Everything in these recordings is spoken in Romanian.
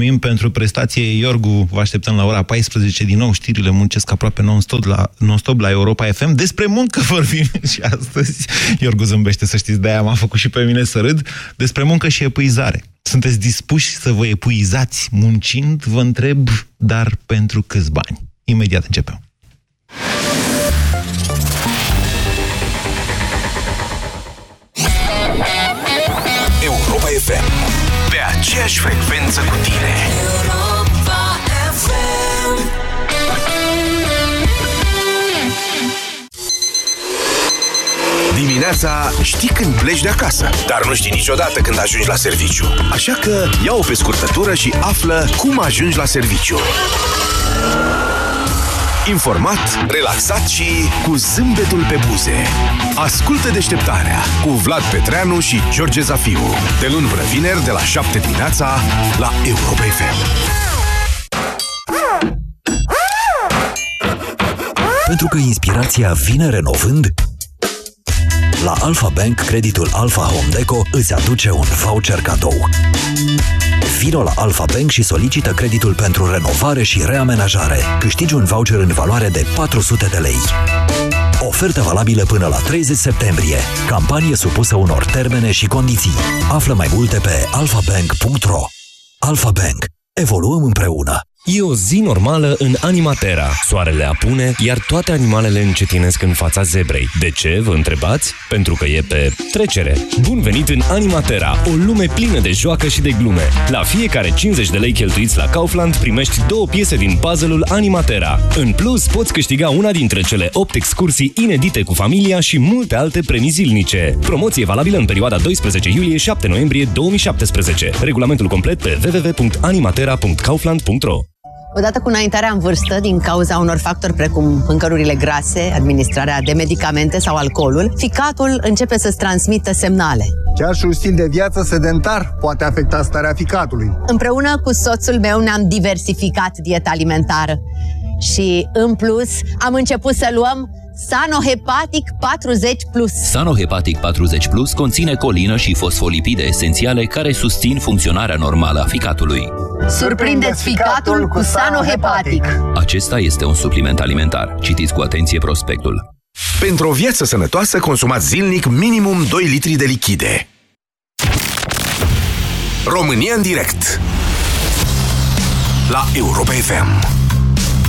Mulțumim pentru prestație, Iorgu. Vă așteptăm la ora 14 din nou. Știrile muncesc aproape non-stop la, non-stop la Europa FM. Despre muncă vorbim și astăzi. Iorgu zâmbește, să știți, de-aia m-a făcut și pe mine să râd. Despre muncă și epuizare. Sunteți dispuși să vă epuizați muncind? Vă întreb, dar pentru câți bani? Imediat începem. Europa FM. Pe aceeași frecvență cu tine. Dimineața știi când pleci de acasă, dar nu știi niciodată când ajungi la serviciu. Așa că ia-o pe scurtătură și află cum ajungi la serviciu. Informat, relaxat și cu zâmbetul pe buze. Ascultă deșteptarea cu Vlad Petreanu și George Zafiu. De luni până vineri, de la 7 dimineața, la Europa FM. Pentru că inspirația vine renovând, la Alpha Bank, creditul Alpha Home Deco îți aduce un voucher cadou. Vino la Alpha Bank și solicită creditul pentru renovare și reamenajare. Câștigi un voucher în valoare de 400 de lei. Ofertă valabilă până la 30 septembrie. Campanie supusă unor termene și condiții. Află mai multe pe alfabank.ro Alpha Bank. Evoluăm împreună. E o zi normală în Animatera. Soarele apune, iar toate animalele încetinesc în fața zebrei. De ce, vă întrebați? Pentru că e pe trecere. Bun venit în Animatera, o lume plină de joacă și de glume. La fiecare 50 de lei cheltuiți la Kaufland primești două piese din puzzle-ul Animatera. În plus, poți câștiga una dintre cele 8 excursii inedite cu familia și multe alte premii zilnice. Promoție valabilă în perioada 12 iulie-7 noiembrie 2017. Regulamentul complet pe www.animatera.kaufland.ro Odată cu înaintarea în vârstă, din cauza unor factori precum mâncărurile grase, administrarea de medicamente sau alcoolul, ficatul începe să-ți transmită semnale. Chiar și un stil de viață sedentar poate afecta starea ficatului. Împreună cu soțul meu ne-am diversificat dieta alimentară și, în plus, am început să luăm Sanohepatic 40 Plus. Sanohepatic 40 Plus conține colină și fosfolipide esențiale care susțin funcționarea normală a ficatului. Surprindeți ficatul cu Sanohepatic. Acesta este un supliment alimentar. Citiți cu atenție prospectul. Pentru o viață sănătoasă, consumați zilnic minimum 2 litri de lichide. România în direct La Europa FM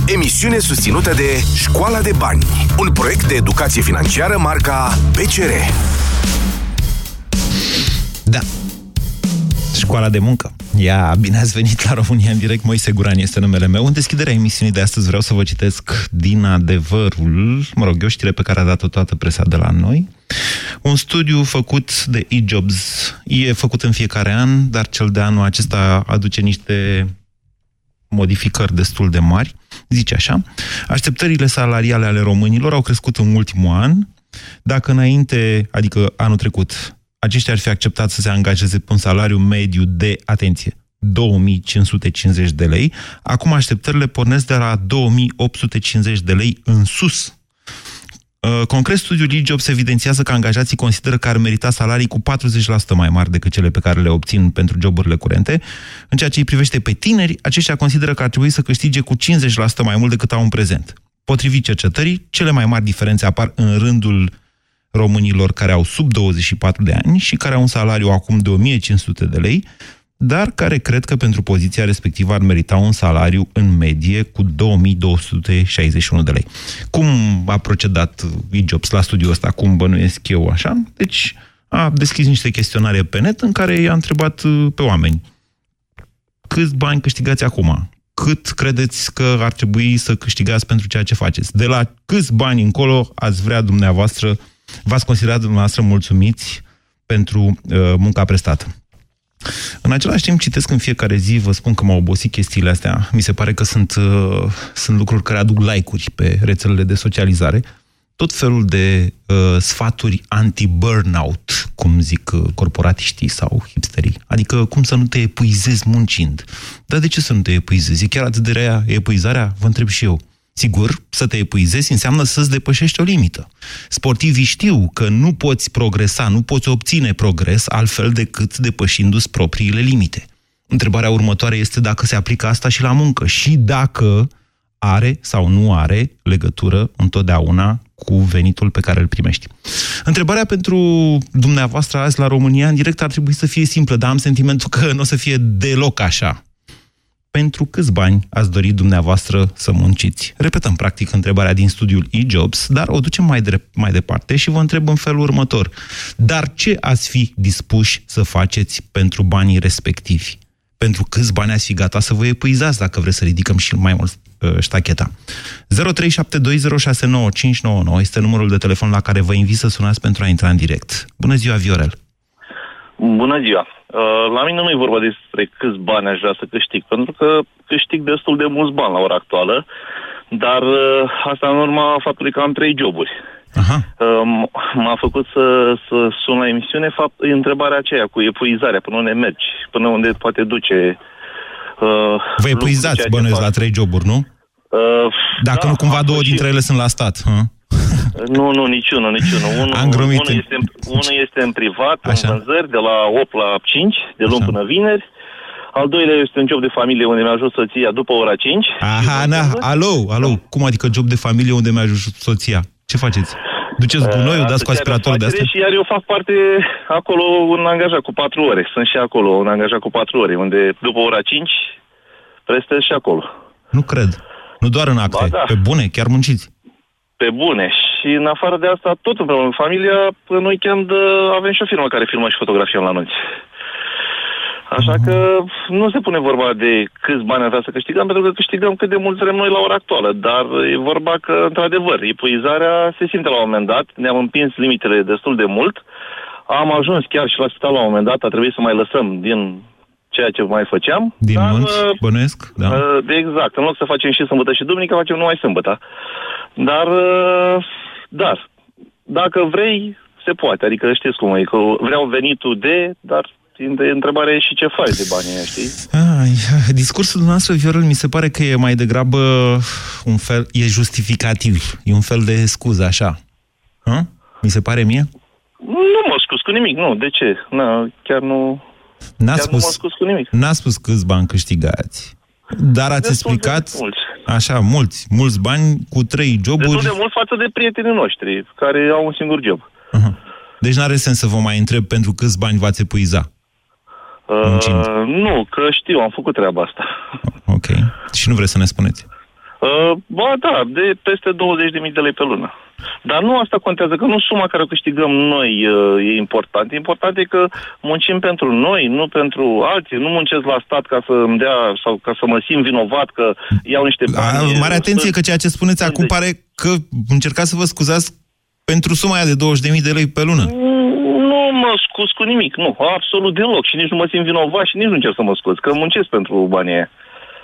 Emisiune susținută de Școala de Bani Un proiect de educație financiară marca PCR Da. Școala de muncă. Ia, bine ați venit la România în direct. Moise Guran este numele meu. În deschiderea emisiunii de astăzi vreau să vă citesc din adevărul, mă rog, eu știre pe care a dat-o toată presa de la noi. Un studiu făcut de eJobs e făcut în fiecare an, dar cel de anul acesta aduce niște modificări destul de mari. Zice așa, așteptările salariale ale românilor au crescut în ultimul an. Dacă înainte, adică anul trecut, aceștia ar fi acceptat să se angajeze pe un salariu mediu de, atenție, 2550 de lei, acum așteptările pornesc de la 2850 de lei în sus. Uh, Concret, studiul e-Jobs evidențiază că angajații consideră că ar merita salarii cu 40% mai mari decât cele pe care le obțin pentru joburile curente. În ceea ce îi privește pe tineri, aceștia consideră că ar trebui să câștige cu 50% mai mult decât au în prezent. Potrivit cercetării, cele mai mari diferențe apar în rândul românilor care au sub 24 de ani și care au un salariu acum de 1500 de lei, dar care cred că pentru poziția respectivă ar merita un salariu în medie cu 2261 de lei. Cum a procedat eJobs la studiul ăsta, cum bănuiesc eu așa? Deci a deschis niște chestionare pe net în care i-a întrebat uh, pe oameni câți bani câștigați acum? Cât credeți că ar trebui să câștigați pentru ceea ce faceți? De la câți bani încolo ați vrea dumneavoastră, v-ați considerat dumneavoastră mulțumiți pentru uh, munca prestată? În același timp citesc în fiecare zi, vă spun că m-au obosit chestiile astea. Mi se pare că sunt, uh, sunt lucruri care aduc like-uri pe rețelele de socializare. Tot felul de uh, sfaturi anti-burnout, cum zic uh, corporatiștii sau hipsterii. Adică cum să nu te epuizezi muncind. Dar de ce să nu te epuizezi? E chiar atât de rea epuizarea? Vă întreb și eu. Sigur, să te epuizezi înseamnă să-ți depășești o limită. Sportivii știu că nu poți progresa, nu poți obține progres altfel decât depășindu-ți propriile limite. Întrebarea următoare este dacă se aplică asta și la muncă și dacă are sau nu are legătură întotdeauna cu venitul pe care îl primești. Întrebarea pentru dumneavoastră azi la România în direct ar trebui să fie simplă, dar am sentimentul că nu o să fie deloc așa. Pentru câți bani ați dorit dumneavoastră să munciți? Repetăm, practic, întrebarea din studiul e-jobs, dar o ducem mai, de, mai departe și vă întreb în felul următor. Dar ce ați fi dispuși să faceți pentru banii respectivi? Pentru câți bani ați fi gata să vă epuizați, dacă vreți să ridicăm și mai mult uh, ștacheta. 0372069599 este numărul de telefon la care vă invit să sunați pentru a intra în direct. Bună ziua, Viorel! Bună ziua! Uh, la mine nu e vorba despre câți bani aș vrea să câștig, pentru că câștig destul de mulți bani la ora actuală, dar uh, asta în urma faptului că am trei joburi. Aha. Uh, m-a făcut să, să sun la emisiune fapt, e întrebarea aceea cu epuizarea, până unde mergi, până unde poate duce uh, Vă epuizați, bănuiesc, la trei joburi, nu? Uh, Dacă da, nu cumva am două fost dintre și- ele sunt la stat. Hă? Nu, nu, niciunul, niciunul. Unul, Am glumit. Unul este, unul este în privat, Așa. în vânzări, de la 8 la 5, de luni Așa. până vineri. Al doilea este un job de familie unde mi-a ajuns soția după ora 5. Aha, na, alo, alo, cum adică job de familie unde mi-a ajuns soția? Ce faceți? Duceți gunoiul, dați cu Asociarea aspiratorul de afacere astea? Și iar eu fac parte acolo un angajat cu 4 ore. Sunt și acolo un angajat cu 4 ore, unde după ora 5 prestez și acolo. Nu cred. Nu doar în acte. Ba da. Pe bune, chiar munciți. Pe bune. Și în afară de asta, tot împreună cu familia, în weekend uh, avem și o firmă care filmă și fotografiem la nunți. Așa că nu se pune vorba de câți bani am vrea să câștigăm, pentru că câștigăm cât de mult vrem noi la ora actuală. Dar e vorba că, într-adevăr, epuizarea se simte la un moment dat. Ne-am împins limitele destul de mult. Am ajuns chiar și la spital la un moment dat. A trebuit să mai lăsăm din ceea ce mai făceam. Din dar, munți, uh, bănuiesc? Da. Uh, de exact. În loc să facem și sâmbătă și duminică, facem numai sâmbătă. Dar, uh, dar, dacă vrei, se poate. Adică știți cum e, că vreau venitul de, dar de întrebarea e și ce faci de banii ăia, știi? Ai, discursul dumneavoastră, Viorel, mi se pare că e mai degrabă un fel, e justificativ. E un fel de scuză, așa. Hă? Mi se pare mie? Nu mă scuz cu nimic, nu. De ce? Na, chiar nu... N-a Chiar nu mă spus, scuz cu nimic. n-a spus câți bani câștigați. Dar ați Destul de explicat, mulți. așa, mulți, mulți bani cu trei joburi. Destul de mult față de prietenii noștri, care au un singur job. Aha. Deci n-are sens să vă mai întreb pentru câți bani v-ați epuiza. Muncind. Uh, nu, că știu, am făcut treaba asta. Ok. Și nu vreți să ne spuneți. Uh, ba da, de peste 20.000 de lei pe lună. Dar nu asta contează, că nu suma care o câștigăm noi uh, e important. Important e că muncim pentru noi, nu pentru alții. Nu muncesc la stat ca să îmi dea sau ca să mă simt vinovat că iau niște bani. A, mare atenție Sunt- că ceea ce spuneți acum pare că încercați să vă scuzați pentru suma aia de 20.000 de lei pe lună. Nu mă scuz cu nimic, nu, absolut deloc. Și nici nu mă simt vinovat și nici nu încerc să mă scuz, că muncesc pentru banii aia.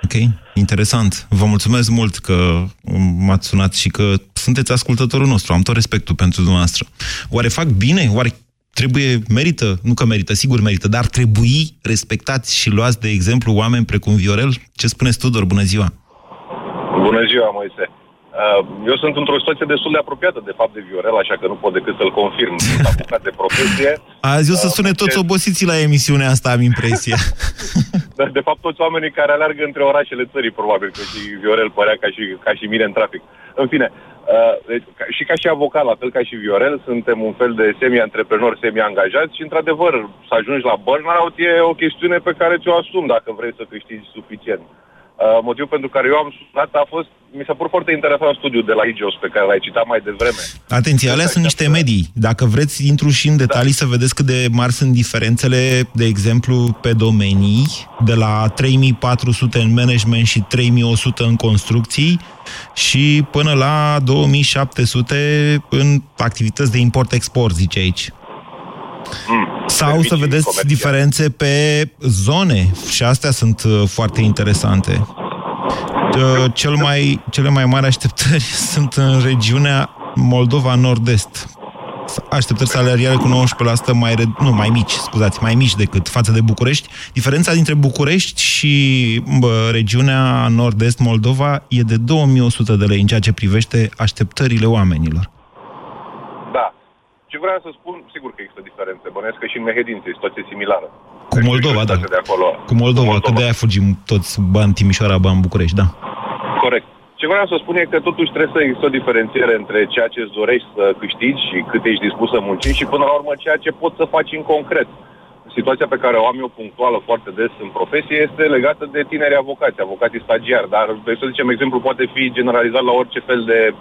Ok, interesant. Vă mulțumesc mult că m-ați sunat și că sunteți ascultătorul nostru. Am tot respectul pentru dumneavoastră. Oare fac bine? Oare trebuie, merită? Nu că merită, sigur merită, dar trebui respectați și luați de exemplu oameni precum Viorel? Ce spuneți, Tudor? Bună ziua! Bună ziua, Moise. Uh, Eu sunt într-o situație destul de apropiată, de fapt, de Viorel, așa că nu pot decât să-l confirm. Sunt avocat de profesie. Azi o să Uh, sune toți muncesc- obosiții la emisiunea asta, am impresia. Dar, de fapt, toți oamenii care alergă între orașele țării, probabil, că și Viorel părea ca și, ca și mine în trafic. În fine, uh, deci, ca- și ca și avocat, la fel ca și Viorel, suntem un fel de semi-antreprenori, semi-angajați și, într-adevăr, să ajungi la burnout e o chestiune pe care ți-o asumi dacă vrei să câștigi suficient. Uh, motivul pentru care eu am sunat a fost, mi s-a părut foarte interesant studiul de la IGEOS pe care l-ai citat mai devreme. Atenție, alea sunt niște medii. Dacă vreți, intru și în detalii să vedeți cât de mari sunt diferențele, de exemplu, pe domenii, de la 3400 în management și 3100 în construcții și până la 2700 în activități de import-export, zice aici. Sau să servicii vedeți comerciale. diferențe pe zone și astea sunt uh, foarte interesante. Uh, Cel mai, cele mai mari așteptări sunt în regiunea Moldova Nord-Est. Așteptări salariale cu 19% mai, red- nu, mai mici, scuzați, mai mici decât față de București. Diferența dintre București și bă, regiunea Nord-Est Moldova e de 2100 de lei în ceea ce privește așteptările oamenilor. Da. Ce vreau să spun, sigur că există diferențe. Bănesc că și în Mehedință e situație similară. Cu Moldova, da. De acolo. Cu Moldova, că de-aia fugim toți bani Timișoara, bani București, da. Corect. Ce vreau să spun e că totuși trebuie să există o diferențiere între ceea ce îți dorești să câștigi și cât ești dispus să muncești și până la urmă ceea ce poți să faci în concret. Situația pe care o am eu punctuală foarte des în profesie este legată de tineri avocați, avocații stagiari, dar, să zicem, exemplu poate fi generalizat la orice fel de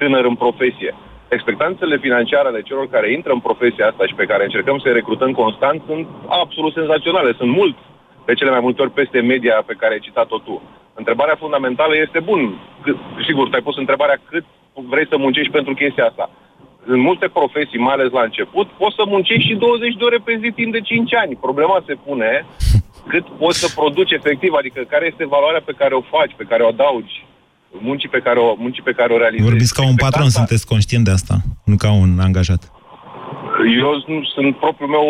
tânăr în profesie. Expectanțele financiare ale celor care intră în profesia asta și pe care încercăm să-i recrutăm constant sunt absolut senzaționale. Sunt mult, de cele mai multe ori peste media pe care ai citat-o tu. Întrebarea fundamentală este, bun, cât, sigur, te-ai pus întrebarea cât vrei să muncești pentru chestia asta. În multe profesii, mai ales la început, poți să muncești și 20 de ore pe zi timp de 5 ani. Problema se pune cât poți să produci efectiv, adică care este valoarea pe care o faci, pe care o adaugi muncii pe care o, muncii pe care o realizezi. Vorbiți ca un patron, sunteți conștient de asta, nu ca un angajat. Eu nu sunt propriul meu,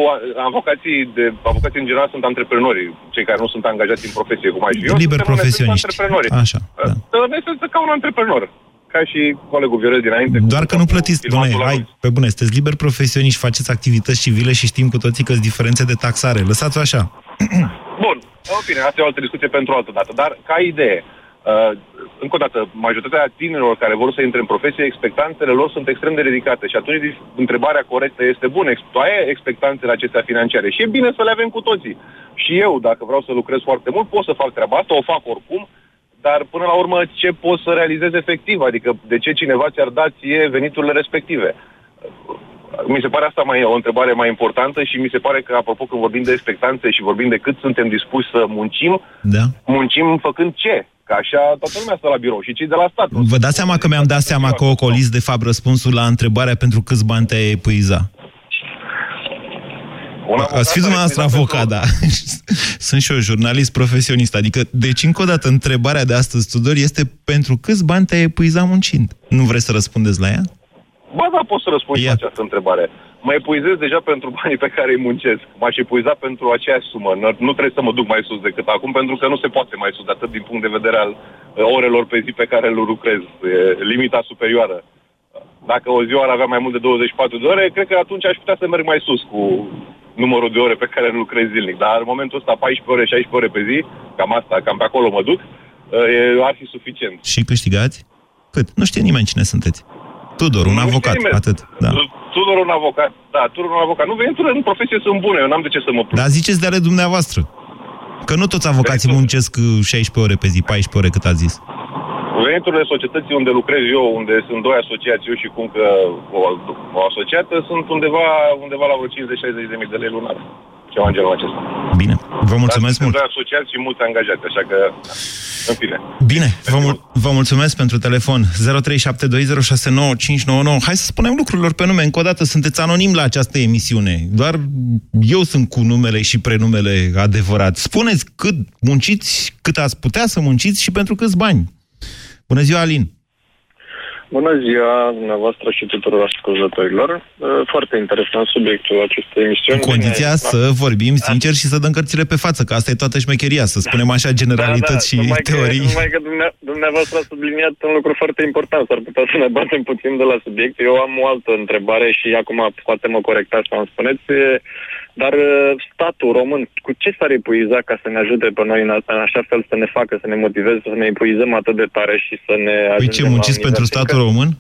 avocații, de, avocații în general sunt antreprenori, cei care nu sunt angajați în profesie, cum aș fi. Eu Liber profesioniști. Așa, da. Este ca un antreprenor ca și colegul Viorel dinainte. Doar că nu plătiți, bune, hai, pe bune, sunteți liber profesioniști, faceți activități civile și știm cu toții că sunt diferențe de taxare. Lăsați-o așa. Bun, în fine, asta e o altă discuție pentru o altă dată, dar ca idee, Uh, încă o dată, majoritatea tinerilor care vor să intre în profesie, expectanțele lor sunt extrem de ridicate și atunci întrebarea corectă este, bună, tu ai expectanțele acestea financiare și e bine să le avem cu toții. Și eu, dacă vreau să lucrez foarte mult, pot să fac treaba asta, o fac oricum, dar până la urmă ce poți să realizezi efectiv? Adică de ce cineva ți-ar da ție veniturile respective? Mi se pare asta mai o întrebare mai importantă și mi se pare că, apropo, când vorbim de expectanțe și vorbim de cât suntem dispuși să muncim, da. muncim făcând ce? Că așa toată lumea stă la birou și cei de la stat. Vă dați seama că mi-am dat seama că ocoliți, de fapt, răspunsul la întrebarea pentru câți bani te epuiza. Ați fi dumneavoastră avocat, da. Sunt și eu jurnalist profesionist. Adică, deci, încă o dată, întrebarea de astăzi, Tudor, este pentru câți bani te-ai epuiza muncind? Nu vreți să răspundeți la ea? Ba da, pot să răspund la această întrebare mă epuizez deja pentru banii pe care îi muncesc. M-aș epuiza pentru aceeași sumă. Nu trebuie să mă duc mai sus decât acum, pentru că nu se poate mai sus, atât din punct de vedere al uh, orelor pe zi pe care le lucrez. E limita superioară. Dacă o zi ar avea mai mult de 24 de ore, cred că atunci aș putea să merg mai sus cu numărul de ore pe care lucrez zilnic. Dar în momentul ăsta 14 ore, 16 ore pe zi, cam asta, cam pe acolo mă duc, uh, ar fi suficient. Și câștigați? Cât? Nu știe nimeni cine sunteți. Tudor, un nu avocat, atât. Da. Tudor un avocat. Da, Tudor un avocat. Nu, veniturile în profesie sunt bune, eu n-am de ce să mă plâng. Dar ziceți de ale dumneavoastră. Că nu toți avocații muncesc 16 ore pe zi, 14 ore cât a zis. Veniturile societății unde lucrez eu, unde sunt doi asociați, eu și cum că o, o asociată, sunt undeva, undeva la vreo 50-60 de mii de lei lunar. Ceva în genul acesta. Bine, vă mulțumesc Dar mult. Dar asociați și mulți angajați, așa că... În fine. Bine, vă, mul- vă mulțumesc pentru telefon. 0372069599. Hai să spunem lucrurilor pe nume. Încă o dată, sunteți anonim la această emisiune. Doar eu sunt cu numele și prenumele adevărat. Spuneți cât munciți, cât ați putea să munciți și pentru câți bani. Bună ziua, Alin! Bună ziua dumneavoastră și tuturor ascultătorilor. Uh, foarte interesant subiectul acestei emisiuni. Cu condiția Bine, să vorbim sincer și să dăm cărțile pe față, că asta e toată șmecheria, să spunem așa generalități da, da, și numai teorii. Că, numai că dumneavoastră a subliniat un lucru foarte important, s-ar putea să ne batem puțin de la subiect. Eu am o altă întrebare și acum poate mă corectați sau îmi spuneți. Dar uh, statul român, cu ce s-ar epuiza ca să ne ajute pe noi în, în așa fel să ne facă, să ne motiveze, să ne epuizăm atât de tare și să ne Păi ce, munciți pentru statul român?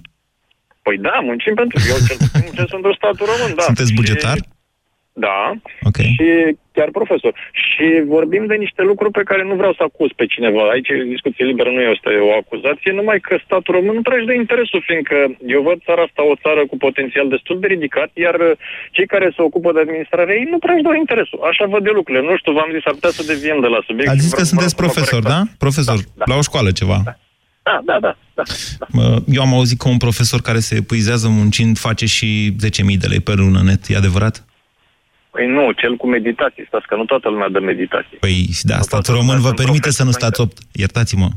Păi da, muncim pentru... Eu cel puțin muncesc pentru statul român, da. Sunteți bugetar? Și... Da. Okay. Și chiar profesor. Și vorbim de niște lucruri pe care nu vreau să acuz pe cineva. Aici discuție liberă nu este o acuzație, numai că statul român nu trage de interesul, fiindcă eu văd țara asta o țară cu potențial destul de ridicat, iar cei care se ocupă de administrare ei nu trage de interesul. Așa văd de lucrurile. Nu știu, v-am zis, ar putea să deviem de la subiect. Ați zis că sunteți profesor, da? Profesor, da, da. la o școală ceva. Da. Da, da, da, da, da. Eu am auzit că un profesor care se epuizează muncind face și 10.000 de lei pe lună net. E adevărat? Păi nu, cel cu meditații. Stați că nu toată lumea dă meditații. Păi da, statul român vă permite să nu stați 8... Iertați-mă.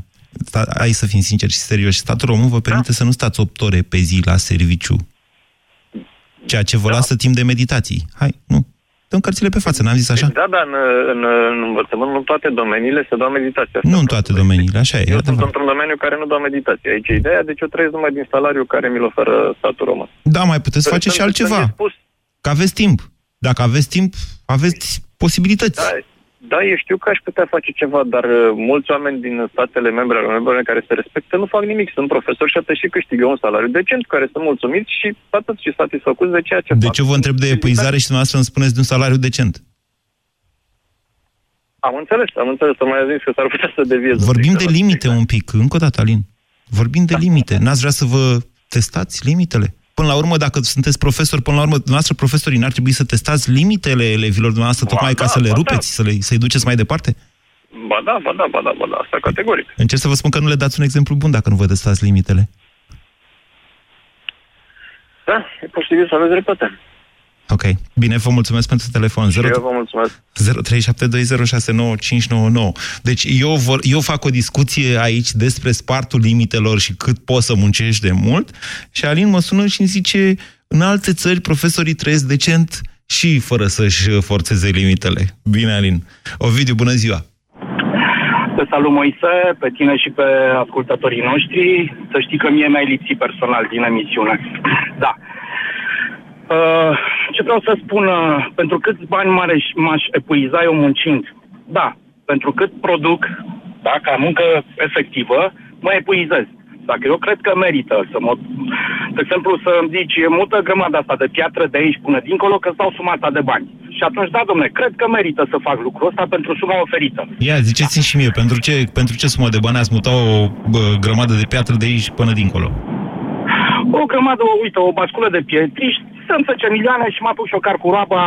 Sta... Hai să fim sinceri și serioși. Statul român vă permite da? să nu stați 8 ore pe zi la serviciu. Ceea ce vă da. lasă timp de meditații. Hai, nu. dăm cărțile pe față, n-am zis așa? Da, da, în, în, în învățământ, nu în toate domeniile se dau meditația. Nu în toate domeniile, așa e. Eu adevărat. sunt într-un domeniu care nu dau meditație. Aici e ideea, deci eu trăiesc numai din salariul care mi-l oferă statul român. Da, mai puteți face Sunt- și altceva. sunt dispus. Că aveți timp. Dacă aveți timp, aveți posibilități. Da, da, eu știu că aș putea face ceva, dar uh, mulți oameni din statele membre ale Uniunii Europene care se respectă nu fac nimic. Sunt profesori și atât și câștigă un salariu decent, care sunt mulțumiți și atât și satisfăcuți de ceea ce De fac. ce eu vă întreb de epuizare și dumneavoastră îmi spuneți de un salariu decent? Am înțeles, am înțeles, să mai zis că s-ar putea să deviez. un Vorbim pic de la- limite un pic, încă o dată, Alin. Vorbim de limite. N-ați vrea să vă testați limitele? Până la urmă, dacă sunteți profesor, până la urmă, dumneavoastră profesorii n-ar trebui să testați limitele elevilor dumneavoastră, tocmai ca da, să le ba da. rupeți, să le, să-i duceți mai departe? Ba da, ba da, ba da, ba da, asta categoric. Încerc să vă spun că nu le dați un exemplu bun dacă nu vă testați limitele. Da, e posibil să aveți dreptate. Ok. Bine, vă mulțumesc pentru telefon. Și eu vă mulțumesc. 0372069599. Deci eu, vor, eu fac o discuție aici despre spartul limitelor și cât poți să muncești de mult și Alin mă sună și îmi zice în alte țări profesorii trăiesc decent și fără să-și forțeze limitele. Bine, Alin. Ovidiu, bună ziua! Te salut, Moise, pe tine și pe ascultătorii noștri. Să știi că mie mi-ai lipsit personal din emisiune. Da. Uh, ce vreau să spun, uh, pentru câți bani mare m-aș epuiza eu muncind? Da, pentru cât produc, da, ca muncă efectivă, mă epuizez. Dacă eu cred că merită să mă... De exemplu, să îmi zici, mută grămada asta de piatră de aici până dincolo, că îți dau suma asta de bani. Și atunci, da, domne, cred că merită să fac lucrul ăsta pentru suma oferită. Ia, ziceți-mi și mie, pentru ce, pentru ce sumă de bani ați muta o bă, grămadă de piatră de aici până dincolo? O grămadă, uite, o basculă de pietriști, să-mi 10 milioane și mă apuc și o car cu roaba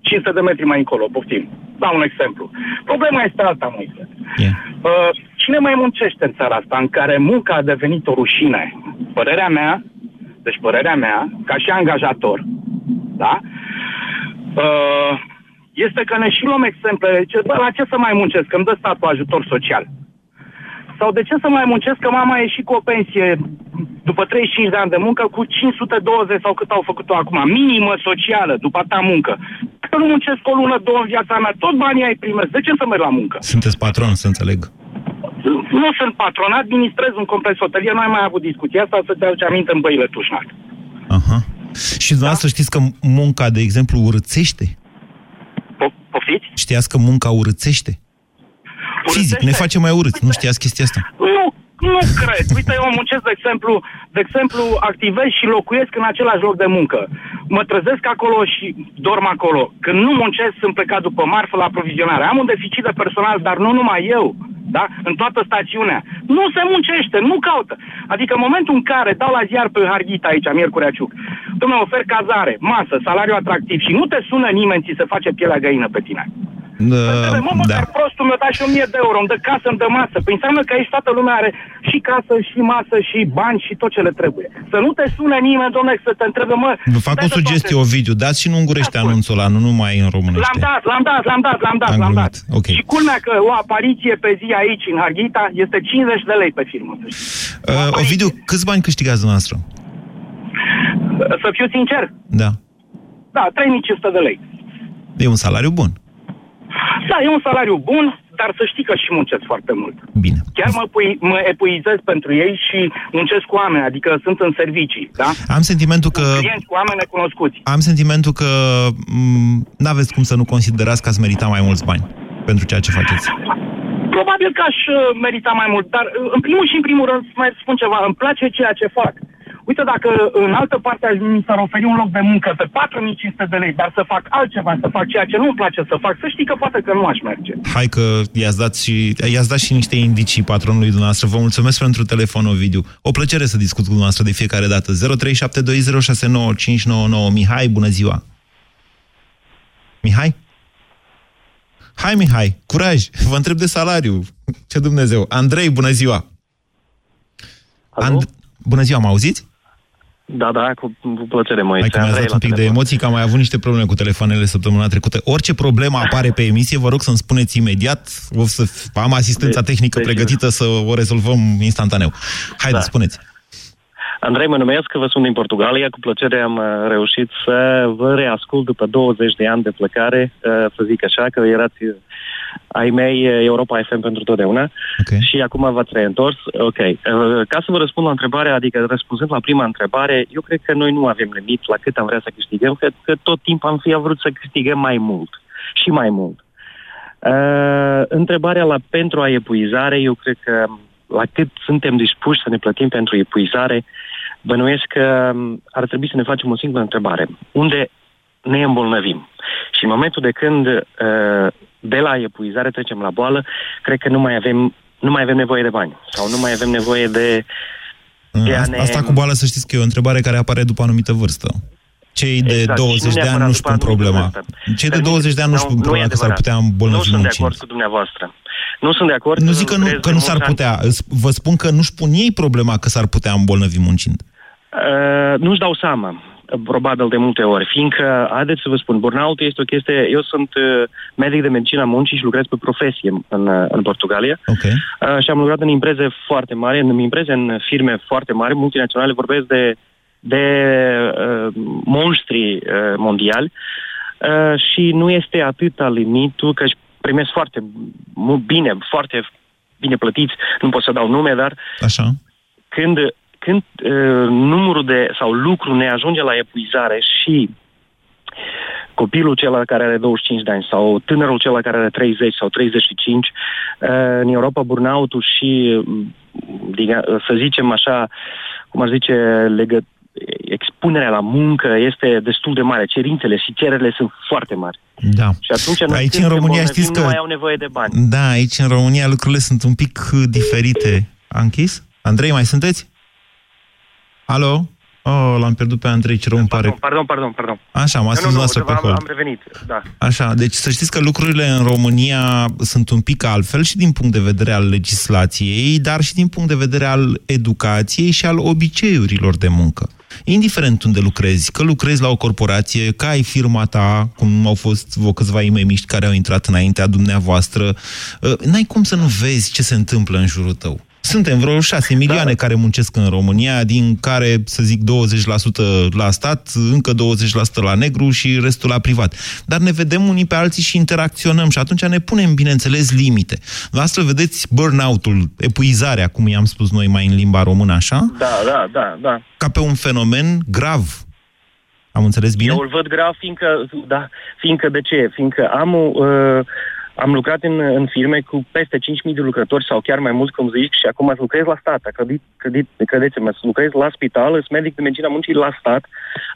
500 de metri mai încolo, poftim. Dau un exemplu. Problema este alta, Moise. Yeah. Uh, cine mai muncește în țara asta în care munca a devenit o rușine? Părerea mea, deci părerea mea, ca și angajator, da? Uh, este că ne și luăm exemple, ce, bă, la ce să mai muncesc, că îmi dă statul ajutor social. Sau de ce să mai muncesc că mama a ieșit cu o pensie după 35 de ani de muncă cu 520 sau cât au făcut-o acum, minimă socială, după ta muncă. Că nu muncesc o lună, două în viața mea, tot banii ai primesc. De ce să merg la muncă? Sunteți patron, să înțeleg. Nu sunt patron, administrez un complex hotelier, nu ai mai avut discuția asta, să te aduci aminte în băile Tușnac. Aha. Și dumneavoastră știți că munca, de exemplu, urățește? Poftiți? Știați că munca urățește? Fizic, ne face mai urât. Nu știați chestia asta? Nu, nu cred. Uite, eu muncesc, de exemplu, de exemplu, activez și locuiesc în același loc de muncă. Mă trezesc acolo și dorm acolo. Când nu muncesc, sunt plecat după marfă la aprovizionare. Am un deficit de personal, dar nu numai eu, da? În toată stațiunea. Nu se muncește, nu caută. Adică în momentul în care dau la ziar pe Harghita aici, Miercurea Ciuc, domnule, ofer cazare, masă, salariu atractiv și nu te sună nimeni ți se face pielea găină pe tine. Uh, mă, mă, da. dar prostul mi-a dat și 1000 de euro, îmi dă casă, îmi dă masă. Păi înseamnă că aici toată lumea are și casă, și masă, și bani, și tot ce le trebuie. Să nu te sune nimeni, domnule, să te întrebe, mă... Vă fac stai o de sugestie, toate. Ovidiu. Dați și în ungurește anunțul ăla, nu numai în L-am românește. dat, l-am dat, l-am dat, l-am dat, Am l-am dat. glumit. Ok. Și culmea că o apariție pe zi aici, în Harghita, este 50 de lei pe firmă. să știi. Uh, Ovidiu, câți bani câștigați dumneavoastră? Să fiu sincer, Da. da, 3500 de lei. E un salariu bun. Da, e un salariu bun, dar să știi că și muncesc foarte mult. Bine. Chiar mă, pui, mă epuizez pentru ei și muncesc cu oameni, adică sunt în servicii, da? Am sentimentul că... Clienți cu oameni necunoscuți. Am sentimentul că nu aveți cum să nu considerați că ați merita mai mulți bani pentru ceea ce faceți. Probabil că aș uh, merita mai mult, dar uh, în primul și în primul rând să mai spun ceva, îmi place ceea ce fac. Uite, dacă în altă parte aș- mi s-ar oferi un loc de muncă pe 4500 de lei, dar să fac altceva, să fac ceea ce nu-mi place să fac, să știi că poate că nu aș merge. Hai că i-ați dat și, i-ați dat și niște indicii patronului dumneavoastră. Vă mulțumesc pentru telefon, Ovidiu. O plăcere să discut cu dumneavoastră de fiecare dată. 0372069599. Mihai, bună ziua! Mihai? Hai, Mihai, curaj! Vă întreb de salariu. Ce Dumnezeu! Andrei, bună ziua! And- bună ziua, mă auziți? Da, da, cu, cu plăcere, mă. Hai că mi-ați dat un pic de emoții, că am mai avut niște probleme cu telefoanele săptămâna trecută. Orice problemă apare pe emisie, vă rog să-mi spuneți imediat. O să f- am asistența De- tehnică deci- pregătită să o rezolvăm instantaneu. Haideți, Da. spuneți. Andrei mă numesc, vă sunt din Portugalia. Cu plăcere am uh, reușit să vă reascult după 20 de ani de plecare, uh, să zic așa, că erați uh, ai mei Europa FM pentru totdeauna okay. și acum v-ați reîntors. Ok. Ca să vă răspund la întrebare, adică răspunzând la prima întrebare, eu cred că noi nu avem limit la cât am vrea să câștigăm, că, că tot timpul am fi vrut să câștigăm mai mult și mai mult. Uh, întrebarea la pentru a epuizare, eu cred că la cât suntem dispuși să ne plătim pentru epuizare, bănuiesc că um, ar trebui să ne facem o singură întrebare. Unde ne îmbolnăvim? Și în momentul de când uh, de la epuizare trecem la boală, cred că nu mai avem, nu mai avem nevoie de bani sau nu mai avem nevoie de, de a ne... Asta cu boală, să știți că e o întrebare care apare după anumită vârstă. Cei de exact. 20 de ani nu-și pun problema. Cei de 20 de ani nu-și pun problema că s-ar putea îmbolnăvi Nu sunt de acord cu dumneavoastră. Nu sunt de acord. Nu zic că nu, că nu s-ar putea. Vă spun că nu-și pun ei problema că s-ar putea îmbolnăvi muncind. Uh, nu-și dau seama probabil de multe ori, fiindcă, haideți să vă spun, burnout este o chestie, eu sunt uh, medic de medicină muncii și lucrez pe profesie în, uh, în Portugalia. Okay. uh, și am lucrat în impreze foarte mari, în impreze, în firme foarte mari, multinaționale, vorbesc de de uh, monștri uh, mondiali. Uh, și nu este atâta limitul că își primesc foarte bine, foarte bine plătiți, nu pot să dau nume, dar Așa. când, când uh, numărul de, sau lucru ne ajunge la epuizare și copilul cel care are 25 de ani sau tânărul cel care are 30 sau 35, uh, în Europa burnout-ul și, să zicem așa, cum ar zice, legăt, expunerea la muncă este destul de mare, cerințele și cererile sunt foarte mari. Da. Și atunci aici în România știți că... nu mai au nevoie de bani. Da, aici în România lucrurile sunt un pic diferite. A închis? Andrei, mai sunteți? Alo? Oh, l-am pierdut pe Andrei, ce rău îmi pare. Pardon, pardon, pardon. Așa, m-a nu, nu, nu, pe am, am revenit, da. Așa, deci să știți că lucrurile în România sunt un pic altfel și din punct de vedere al legislației, dar și din punct de vedere al educației și al obiceiurilor de muncă. Indiferent unde lucrezi, că lucrezi la o corporație, că ai firma ta, cum au fost vă câțiva imemiști care au intrat înaintea dumneavoastră, ă, n-ai cum să nu vezi ce se întâmplă în jurul tău. Suntem vreo 6 milioane da. care muncesc în România, din care, să zic, 20% la stat, încă 20% la negru și restul la privat. Dar ne vedem unii pe alții și interacționăm și atunci ne punem, bineînțeles, limite. La asta vedeți burnout-ul, epuizarea, cum i-am spus noi mai în limba română, așa? Da, da, da, da. Ca pe un fenomen grav. Am înțeles bine? Eu îl văd grav, fiindcă, da, fiindcă de ce? Fiindcă am uh, am lucrat în, în firme cu peste 5.000 de lucrători sau chiar mai mult, cum zic, și acum lucrez la stat. Credit, credit, credeți-mă, lucrez la spital, sunt medic de medicina muncii la stat,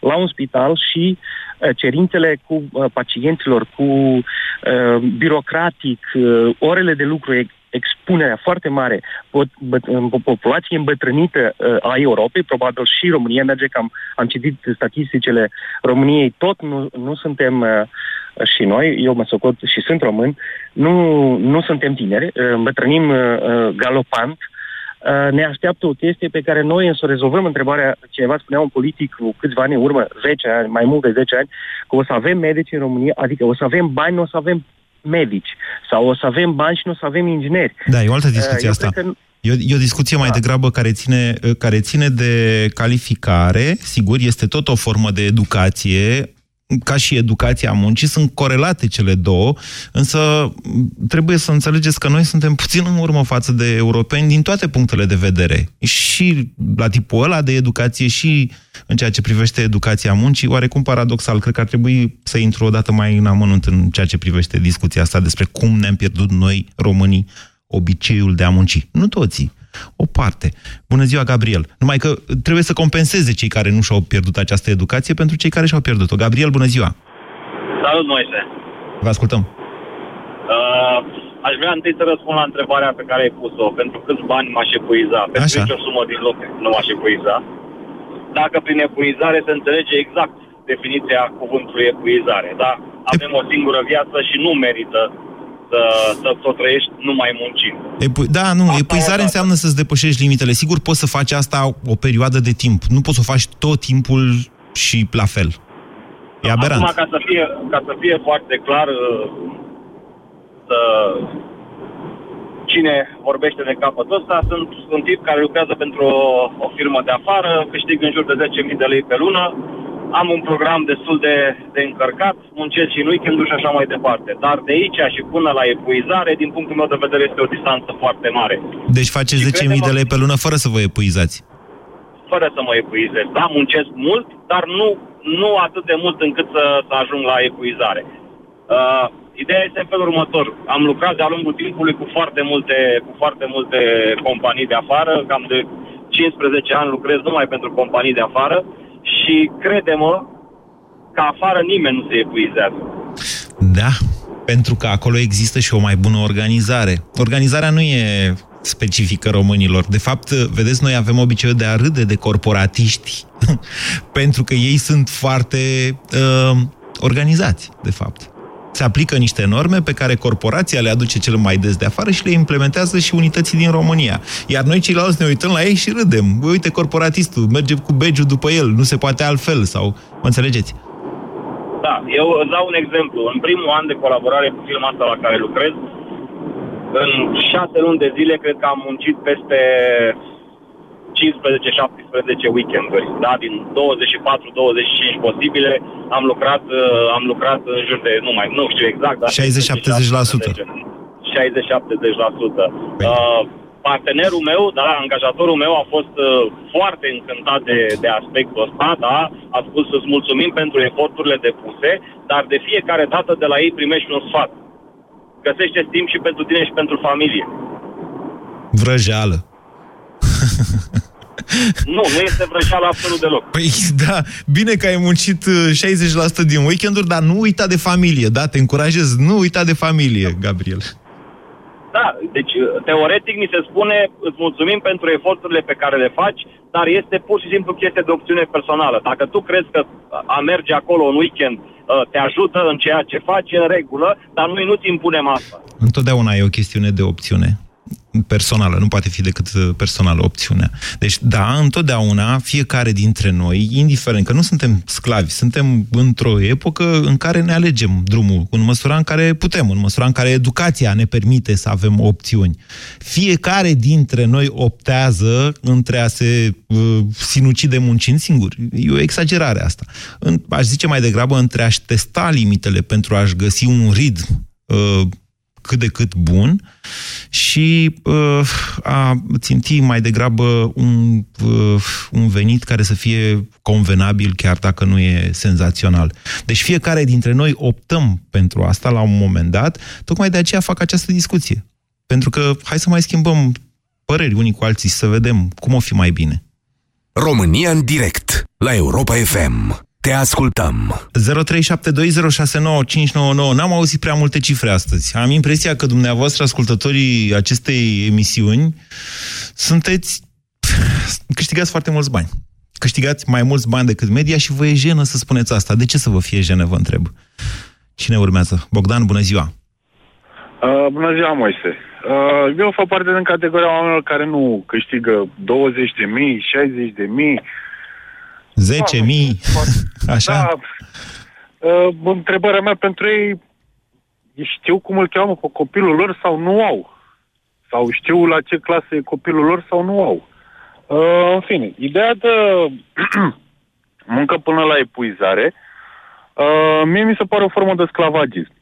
la un spital și uh, cerințele cu uh, pacienților, cu uh, birocratic, uh, orele de lucru, expunerea foarte mare pot, bă, populație îmbătrânită uh, a Europei, probabil și România merge cam, am citit statisticile României, tot nu, nu suntem uh, și noi, eu mă socot și sunt român, nu, nu suntem tineri, uh, îmbătrânim uh, uh, galopant, ne așteaptă o chestie pe care noi să o rezolvăm întrebarea, cineva spunea un politic cu câțiva ani în urmă, 10 ani, mai mult de 10 ani, că o să avem medici în România, adică o să avem bani, nu o să avem medici, sau o să avem bani și nu o să avem ingineri. Da, e o altă discuție asta. Că... E o, e o discuție mai da. degrabă care ține, care ține de calificare, sigur, este tot o formă de educație, ca și educația muncii, sunt corelate cele două, însă trebuie să înțelegeți că noi suntem puțin în urmă față de europeni din toate punctele de vedere. Și la tipul ăla de educație și în ceea ce privește educația muncii, oarecum paradoxal, cred că ar trebui să intru o dată mai în amănunt în ceea ce privește discuția asta despre cum ne-am pierdut noi, românii, obiceiul de a munci. Nu toții o parte. Bună ziua, Gabriel. Numai că trebuie să compenseze cei care nu și-au pierdut această educație pentru cei care și-au pierdut-o. Gabriel, bună ziua! Salut, Moise! Vă ascultăm. Uh, aș vrea întâi să răspund la întrebarea pe care ai pus-o. Pentru câți bani m-aș epuiza? Pentru Așa. nicio sumă din loc nu m-aș epuiza. Dacă prin epuizare se înțelege exact definiția cuvântului epuizare, da? Avem o singură viață și nu merită să, să, să o trăiești numai muncind. Epu- da, nu, asta epuizare înseamnă să-ți depășești limitele. Sigur, poți să faci asta o perioadă de timp. Nu poți să o faci tot timpul și la fel. E aberant. Acum, ca să fie, ca să fie foarte clar, să... cine vorbește de capătul ăsta. Sunt un tip care lucrează pentru o, o firmă de afară, câștig în jur de 10.000 de lei pe lună, am un program destul de, de încărcat, muncesc și în weekend și așa mai departe. Dar de aici și până la epuizare, din punctul meu de vedere, este o distanță foarte mare. Deci faceți 10.000 de lei pe lună fără să vă epuizați? Fără să mă epuizez. Da, muncesc mult, dar nu, nu atât de mult încât să, să ajung la epuizare. Uh, ideea este în felul următor. Am lucrat de-a lungul timpului cu foarte multe, cu foarte multe companii de afară, cam de 15 ani lucrez numai pentru companii de afară și crede-mă că afară nimeni nu se epuizează. Da, pentru că acolo există și o mai bună organizare. Organizarea nu e specifică românilor. De fapt, vedeți, noi avem obiceiul de a râde de corporatiști, pentru că ei sunt foarte uh, organizați, de fapt se aplică niște norme pe care corporația le aduce cel mai des de afară și le implementează și unității din România. Iar noi ceilalți ne uităm la ei și râdem. Uite, corporatistul, merge cu begiul după el, nu se poate altfel, sau... Mă înțelegeți? Da, eu îți dau un exemplu. În primul an de colaborare cu firma asta la care lucrez, în șase luni de zile, cred că am muncit peste 15-17 weekenduri, da, din 24-25 posibile, am lucrat, uh, am lucrat în jur de, nu mai, nu știu exact, dar... 60-70%. 60-70%. Uh, partenerul meu, da, angajatorul meu a fost uh, foarte încântat de, de aspectul ăsta, da, a spus să-ți mulțumim pentru eforturile depuse, dar de fiecare dată de la ei primești un sfat. Găsește timp și pentru tine și pentru familie. Vrăjeală. Nu, nu este vrăjeală absolut deloc. Păi da, bine că ai muncit 60% uh, din weekenduri, dar nu uita de familie, da? Te încurajez, nu uita de familie, Gabriel. Da, deci uh, teoretic mi se spune îți mulțumim pentru eforturile pe care le faci, dar este pur și simplu chestie de opțiune personală. Dacă tu crezi că a merge acolo în weekend uh, te ajută în ceea ce faci, în regulă, dar noi nu-ți impunem asta. Întotdeauna e o chestiune de opțiune personală, nu poate fi decât uh, personală opțiunea. Deci, da, întotdeauna, fiecare dintre noi, indiferent că nu suntem sclavi, suntem într-o epocă în care ne alegem drumul, în măsura în care putem, în măsura în care educația ne permite să avem opțiuni. Fiecare dintre noi optează între a se uh, sinucide muncind singur. E o exagerare asta. În, aș zice mai degrabă între a-și testa limitele pentru a-și găsi un ritm uh, cât de cât bun și uh, a ținti mai degrabă un, uh, un venit care să fie convenabil, chiar dacă nu e senzațional. Deci fiecare dintre noi optăm pentru asta la un moment dat, tocmai de aceea fac această discuție. Pentru că hai să mai schimbăm păreri unii cu alții, să vedem cum o fi mai bine. România în direct, la Europa FM. Te ascultăm. 0372069599. N-am auzit prea multe cifre astăzi. Am impresia că dumneavoastră, ascultătorii acestei emisiuni, sunteți... câștigați foarte mulți bani. Câștigați mai mulți bani decât media și vă e jenă să spuneți asta. De ce să vă fie jenă, vă întreb? Cine urmează? Bogdan, bună ziua! Uh, bună ziua, Moise! Uh, eu fac parte din categoria oamenilor care nu câștigă 20 de mii, 60 de mii, 10.000, așa? Da. Uh, întrebarea mea pentru ei, știu cum îl cheamă pe copilul lor sau nu au? Sau știu la ce clasă e copilul lor sau nu au? Uh, în fine, ideea de muncă până la epuizare, uh, mie mi se pare o formă de sclavagism.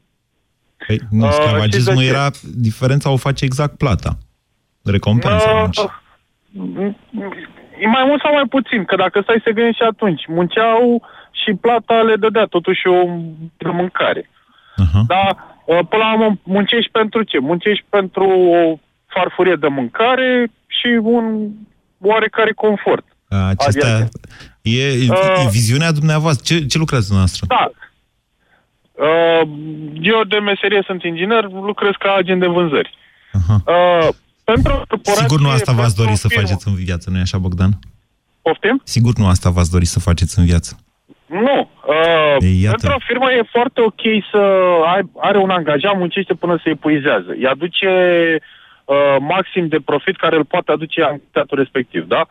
Păi, nu, uh, sclavagismul uh, era, diferența o face exact plata. Recompensa uh, E mai mult sau mai puțin, că dacă stai să gândești și atunci, munceau și plata le dădea totuși o de mâncare. Uh-huh. Dar ă, până la urmă muncești pentru ce? Muncești pentru o farfurie de mâncare și un oarecare confort. Acesta e, uh, e viziunea dumneavoastră. Ce, ce lucrați dumneavoastră? Da. Uh, eu de meserie sunt inginer, lucrez ca agent de vânzări. Uh-huh. Uh, pentru Sigur nu asta v-ați dori să faceți în viață, nu-i așa, Bogdan? Poftim? Sigur nu asta v-ați dori să faceți în viață. Nu. Uh, Ei, pentru o firmă e foarte ok să ai, are un angajat, muncește până se epuizează. Îi aduce uh, maxim de profit care îl poate aduce angajatul respectiv, da?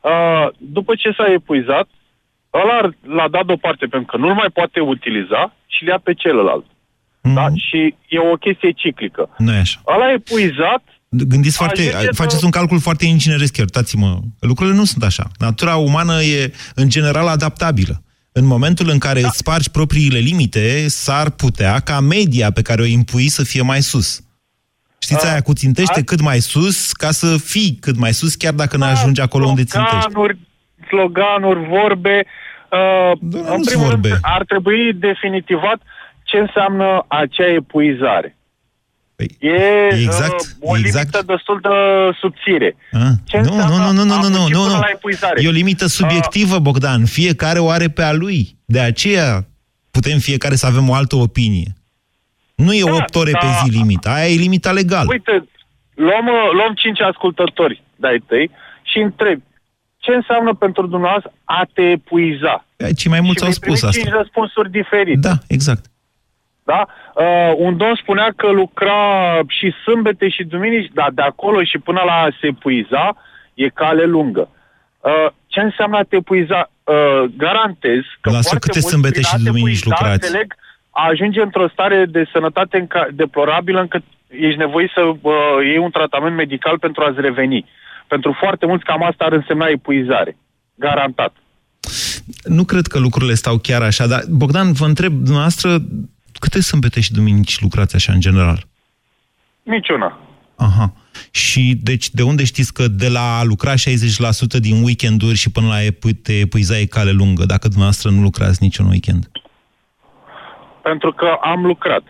Uh, după ce s-a epuizat, ăla l-a dat deoparte pentru că nu-l mai poate utiliza și le ia pe celălalt. Mm-hmm. Da? Și e o chestie ciclică. Nu e așa. Ăla epuizat Gândiți foarte, Ajunge faceți să- un calcul foarte ingineresc, iertați-mă. Lucrurile nu sunt așa. Natura umană e, în general, adaptabilă. În momentul în care da. îți spargi propriile limite, s-ar putea ca media pe care o impui să fie mai sus. Știți aia cu țintește cât mai sus, ca să fii cât mai sus, chiar dacă nu ajungi acolo unde țintești. Sloganuri, sloganuri, vorbe. Uh, în nu-s primul vorbe. rând, ar trebui definitivat ce înseamnă acea epuizare. E exact, uh, o exact. limită destul de subțire. Ah, Ce nu, nu, înseamnă nu, nu, nu, a nu, nu, muncit nu, până nu. la epuizare? E o limită subiectivă, Bogdan. Fiecare o are pe a lui. De aceea putem fiecare să avem o altă opinie. Nu e Da, 8 ore pe da. zi limita, aia e limita legală. Uite, luăm, uh, luăm cinci ascultători de-ai tăi și întreb ce înseamnă pentru dumneavoastră a te epuiza? Cei mai mulți și au vei spus primi asta. cinci răspunsuri diferite. Da, exact. Da? Uh, un domn spunea că lucra și sâmbete și duminici, dar de acolo și până la a se epuiza e cale lungă. Uh, ce înseamnă a te epuiza? Uh, garantez că Lasă foarte câte mulți sâmbete prin și a te duminici epuiza, lucrați. Înțeleg, a ajunge într-o stare de sănătate înca- deplorabilă încât ești nevoit să uh, iei un tratament medical pentru a-ți reveni. Pentru foarte mulți cam asta ar însemna epuizare. Garantat. Nu cred că lucrurile stau chiar așa, dar, Bogdan, vă întreb, dumneavoastră, câte sâmbete și duminici lucrați așa în general? Niciuna. Aha. Și deci de unde știți că de la a lucra 60% din weekenduri și până la epu- te epuiza e cale lungă, dacă dumneavoastră nu lucrați niciun weekend? Pentru că am lucrat.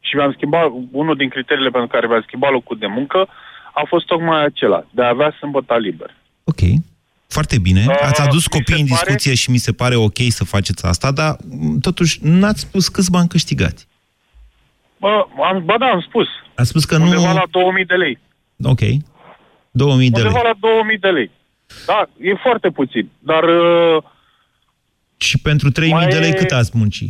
Și mi-am schimbat, unul din criteriile pentru care mi-am schimbat locul de muncă a fost tocmai acela, de a avea sâmbătă liber. Ok. Foarte bine. Uh, Ați adus mi se copiii în pare- discuție și mi se pare ok să faceți asta, dar m, totuși n-ați spus câți bani câștigați. Bă, am, bă, da, am spus. Ați spus că Undeva nu... la 2000 de lei. Ok. 2000 de lei. Undeva la 2000 de lei. Da, e foarte puțin. Dar uh, Și pentru 3000 Mai de lei e- cât ați munci?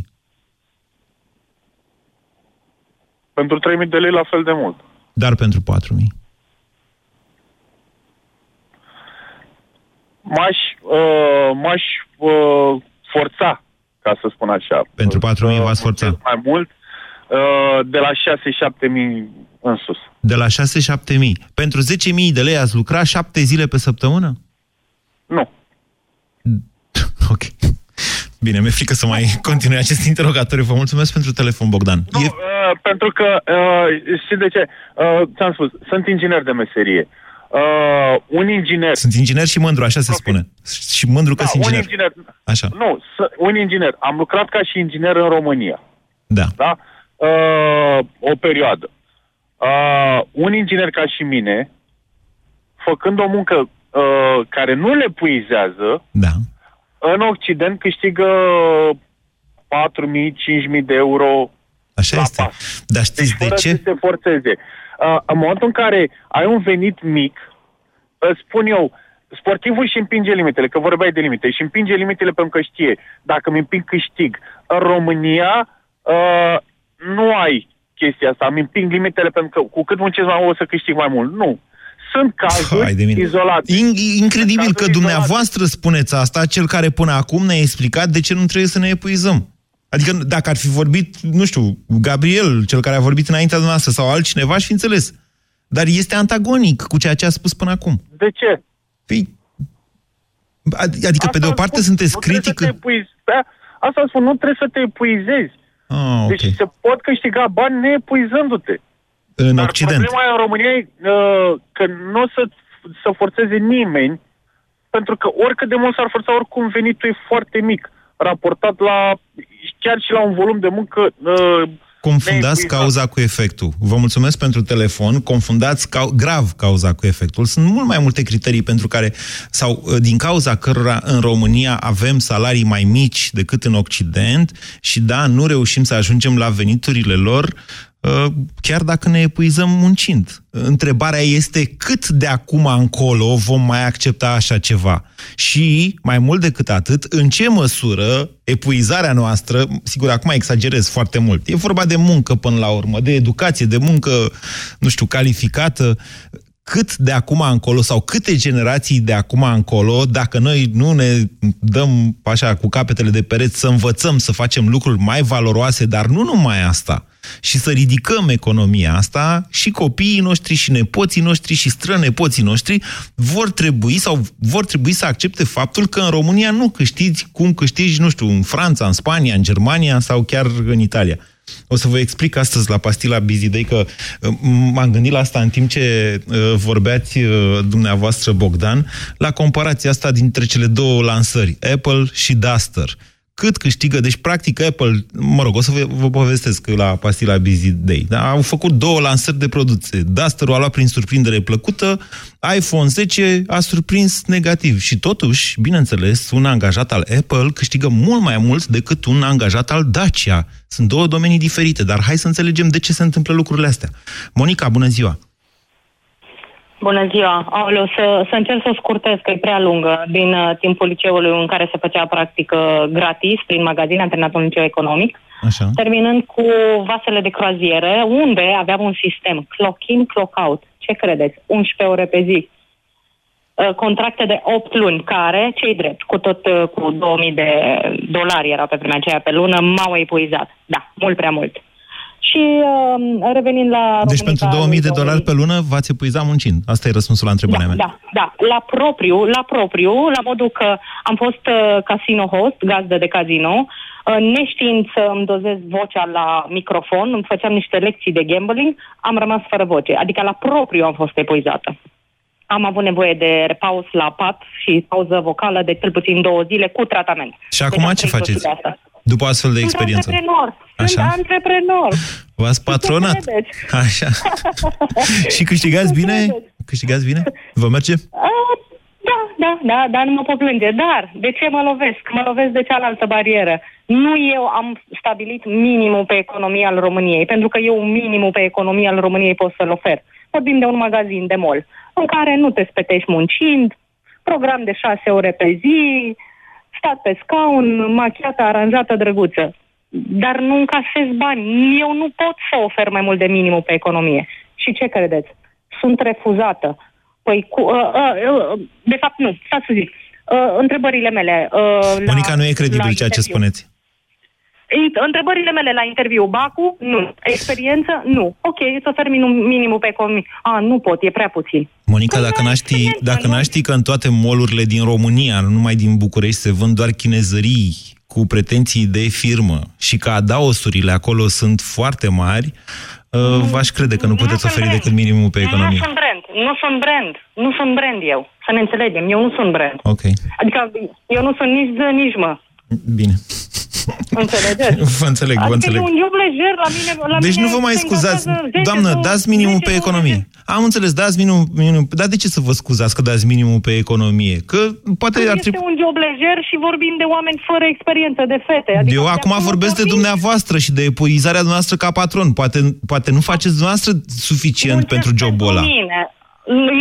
pentru 3000 de lei la fel de mult. Dar pentru 4000. M-aș, uh, m-aș uh, forța, ca să spun așa. Pentru 4000 să v-ați forța. muncesc Mai mult, uh, de la 6-7 mii în sus. De la 6-7 mii. Pentru 10.000 de lei ați lucra 7 zile pe săptămână? Nu. Ok. Bine, mi-e frică să mai continui acest interogatoriu. Vă mulțumesc pentru telefon, Bogdan. Nu, E... uh, pentru că, uh, știți de ce? Uh, ți-am spus, sunt inginer de meserie. Uh, un inginer... Sunt inginer și mândru, așa se spune. Și mândru că Da, sunt un inginer. inginer. Așa. Nu, s- un inginer. Am lucrat ca și inginer în România. Da. Da? Uh, o perioadă. Uh, un inginer ca și mine, făcând o muncă uh, care nu le puizează, Da. în Occident câștigă 4.000, 5.000 de euro Așa este. Dar știți deci de fără ce? să se forțeze. Uh, în momentul în care ai un venit mic, îți spun eu, sportivul și împinge limitele, că vorbeai de limite, și împinge limitele pentru că știe, dacă îmi împing câștig. În România uh, nu ai chestia asta, îmi împing limitele pentru că cu cât muncesc mai mult o să câștig mai mult. Nu. Sunt cazuri Hai de mine. izolate. In- incredibil Sunt că cazuri dumneavoastră spuneți asta, cel care până acum ne-a explicat de ce nu trebuie să ne epuizăm. Adică dacă ar fi vorbit, nu știu, Gabriel, cel care a vorbit înaintea noastră, sau altcineva, aș fi înțeles. Dar este antagonic cu ceea ce a spus până acum. De ce? Păi, ad- adică, pe de o parte, sunteți nu trebuie critic... Să te epuizi. Da? Asta spun, nu trebuie să te epuizezi. Ah, ok. Deci se pot câștiga bani neepuizându-te. În Dar Occident. problema în România e uh, că nu o să, să forțeze nimeni, pentru că oricât de mult s-ar forța, oricum venitul e foarte mic, raportat la, chiar și la un volum de muncă uh, Confundați neepuizat. cauza cu efectul. Vă mulțumesc pentru telefon. Confundați cau- grav cauza cu efectul. Sunt mult mai multe criterii pentru care, sau uh, din cauza cărora în România avem salarii mai mici decât în Occident și da, nu reușim să ajungem la veniturile lor, uh, chiar dacă ne epuizăm muncind. Întrebarea este cât de acum încolo vom mai accepta așa ceva. Și, mai mult decât atât, în ce măsură epuizarea noastră, sigur, acum exagerez foarte mult, e vorba de muncă până la urmă, de educație, de muncă, nu știu, calificată, cât de acum încolo sau câte generații de acum încolo, dacă noi nu ne dăm așa cu capetele de pereți să învățăm să facem lucruri mai valoroase, dar nu numai asta, și să ridicăm economia asta și copiii noștri și nepoții noștri și strănepoții noștri vor trebui sau vor trebui să accepte faptul că în România nu câștigi cum câștigi, nu știu, în Franța, în Spania, în Germania sau chiar în Italia. O să vă explic astăzi la pastila Bizidei că uh, m-am gândit la asta în timp ce uh, vorbeați uh, dumneavoastră, Bogdan, la comparația asta dintre cele două lansări, Apple și Duster cât câștigă, deci practic Apple, mă rog, o să vă, vă povestesc la pastila Busy Day, da? au făcut două lansări de produse. duster a luat prin surprindere plăcută, iPhone 10 a surprins negativ și totuși, bineînțeles, un angajat al Apple câștigă mult mai mult decât un angajat al Dacia. Sunt două domenii diferite, dar hai să înțelegem de ce se întâmplă lucrurile astea. Monica, bună ziua! Bună ziua! Aoleu, să, să încerc să scurtez, că e prea lungă, din uh, timpul liceului în care se făcea practică gratis prin magazin antrenatul liceu economic, Așa. terminând cu vasele de croazieră, unde aveam un sistem clock-in, clock-out. Ce credeți? 11 ore pe zi. Uh, contracte de 8 luni, care, cei drept, cu tot uh, cu 2000 de dolari erau pe vremea aceea pe lună, m-au epuizat. Da, mult prea mult. Și uh, revenind la... Deci pentru 2000 de dolari pe lună v-ați epuizat muncind. Asta e răspunsul la întrebarea da, mea. Da, da, la propriu, la propriu, la modul că am fost uh, casino host, gazdă de casino, uh, neștiind să îmi dozez vocea la microfon, îmi făceam niște lecții de gambling, am rămas fără voce. Adică la propriu am fost epuizată. Am avut nevoie de repaus la pat și pauză vocală de cel puțin două zile cu tratament. Și acum Deci ce am trăit faceți? de asta. După astfel de Sunt experiență. antreprenor. Sunt Așa. antreprenor. V-ați patronat. Ce credeți? Așa. și câștigați bine? Câștigați bine? Vă merge? Ah, Da, da, da, dar nu mă pot plânge. Dar, de ce mă lovesc? Mă lovesc de cealaltă barieră. Nu eu am stabilit minimul pe economia al României, pentru că eu minimul pe economia al României pot să-l ofer. Vorbim de un magazin de mall, în care nu te spetești muncind, program de șase ore pe zi, stat pe scaun, machiată, aranjată, drăguță. Dar nu încasez bani. Eu nu pot să ofer mai mult de minimul pe economie. Și ce credeți? Sunt refuzată. Păi, cu, uh, uh, uh, de fapt, nu. Stați să zic. Uh, întrebările mele... Uh, Monica, nu e credibil la ceea ce interviu. spuneți. Int- Întrebările mele la interviu, Bacu, nu. Experiență, nu. Ok, îți ofer minim, minimul pe economie. A, nu pot, e prea puțin. Monica, dacă n-aș ști, dacă n-aș ști că în toate molurile din România, nu numai din București, se vând doar chinezării cu pretenții de firmă și că adaosurile acolo sunt foarte mari, uh, v-aș crede că nu puteți oferi decât minimul pe Nu economie. sunt brand, nu sunt brand, nu sunt brand eu. Să ne înțelegem, eu nu sunt brand. Ok, Adică eu nu sunt nici ză, nici mă. bine. Înțelegeți? Vă înțeleg, vă adică înțeleg. e un job lejer la mine. La Deci mine nu vă mai se scuzați. încasează 10, Doamnă, 20, dați minimul 10, pe economie. Am înțeles, dați minimum, minimum. Dar de ce să vă scuzați că dați minimul pe economie? Că poate ar Este trebui... un job lejer și vorbim de oameni fără experiență, de fete. Adică Eu de acum vorbesc de dumneavoastră și de epuizarea noastră ca patron. Poate, poate nu faceți dumneavoastră suficient pentru jobul ăla. mine.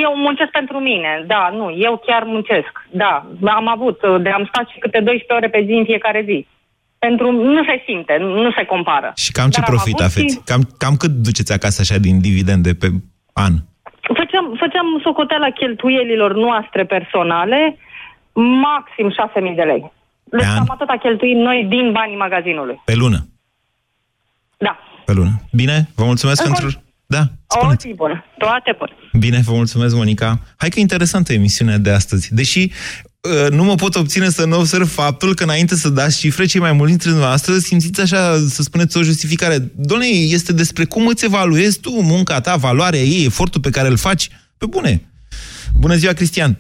Eu muncesc pentru mine, da, nu, eu chiar muncesc, da. Am avut, de am stat și câte 12 ore pe zi în fiecare zi. Pentru, nu se simte, nu se compară. Și cam ce Dar am profit avut aveți? și- Cam, cam cât duceți acasă așa din dividende pe an? Făceam, făceam socoteala cheltuielilor noastre personale, maxim 6.000 de lei. Deci an? cam atâta cheltuim noi din banii magazinului. Pe lună? Da. Pe lună. Bine? Vă mulțumesc Încă- pentru... Da, O zi bună. Toate bune. Bine, vă mulțumesc, Monica. Hai că e interesantă emisiunea de astăzi. Deși uh, nu mă pot obține să nu observ faptul că înainte să dați cifre, cei mai mulți dintre noastre simțiți așa, să spuneți o justificare. Doamne, este despre cum îți evaluezi tu munca ta, valoarea ei, efortul pe care îl faci. Pe bune. Bună ziua, Cristian.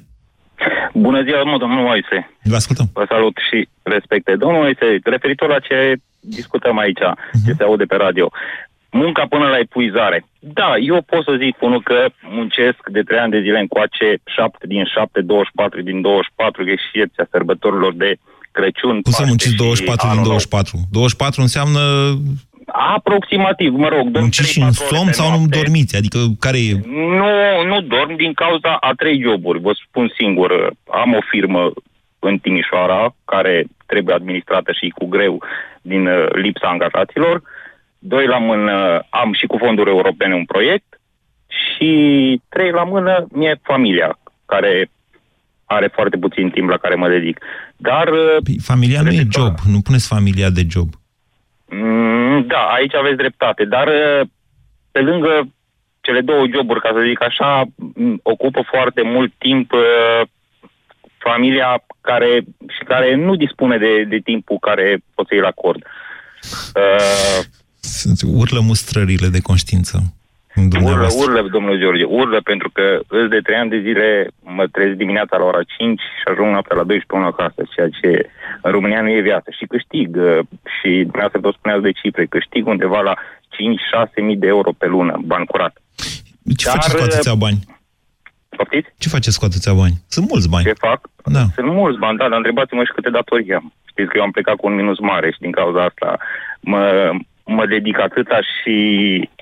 Bună ziua, mă, domnul Moise. Vă ascultăm. Vă salut și respecte. Domnul Moise, referitor la ce discutăm aici, Mhm. ce se aude pe radio, munca până la epuizare. Da, eu pot să zic, unul, că muncesc de trei ani de zile încoace, 7 din 7, 24 din 24, că e și excepția sărbătorilor de Crăciun. Cum să Paște munciți și 24 din anul nou. 24? 24 înseamnă Aproximativ, mă rog. dăm munciți și 3-4 în ore somn pe sau nu noapte. dormiți? Adică care e... Nu, nu dorm din cauza a trei joburi. Vă spun singur, am o firmă în Timișoara care trebuie administrată și cu greu din uh, lipsa angajaților. Doi la mână am și cu fonduri europene un proiect și trei la mână mie familia care are foarte puțin timp la care mă dedic. Dar uh, Păi, familia nu e job. Nu puneți familia de job. Mm, Da, aici aveți dreptate, dar uh, pe lângă cele două joburi, ca să zic așa, m, ocupă foarte mult timp uh, familia care, și care nu dispune de, de timpul care pot să-i acord. Uh, Sunt- Urlă mustrările de conștiință în Urlă, dumneavoastră. urlă, domnul George, urlă pentru că îs de trei ani de zile mă trezesc dimineața la ora 5 și ajung noaptea la 12 până acasă, ceea ce în România nu e viață. Și câștig, uh, și dumneavoastră tot spuneați de cifre, câștig undeva la 5-6 mii de euro pe lună, bani curat. Ce faceți cu atâția bani? Poftiți? Ce faceți cu atâția bani? Sunt mulți bani. Ce fac? Da. Sunt mulți bani, da, dar întrebați-mă și câte datorii am. Știți că eu am plecat cu un minus mare și din cauza asta mă, mă dedic atâta și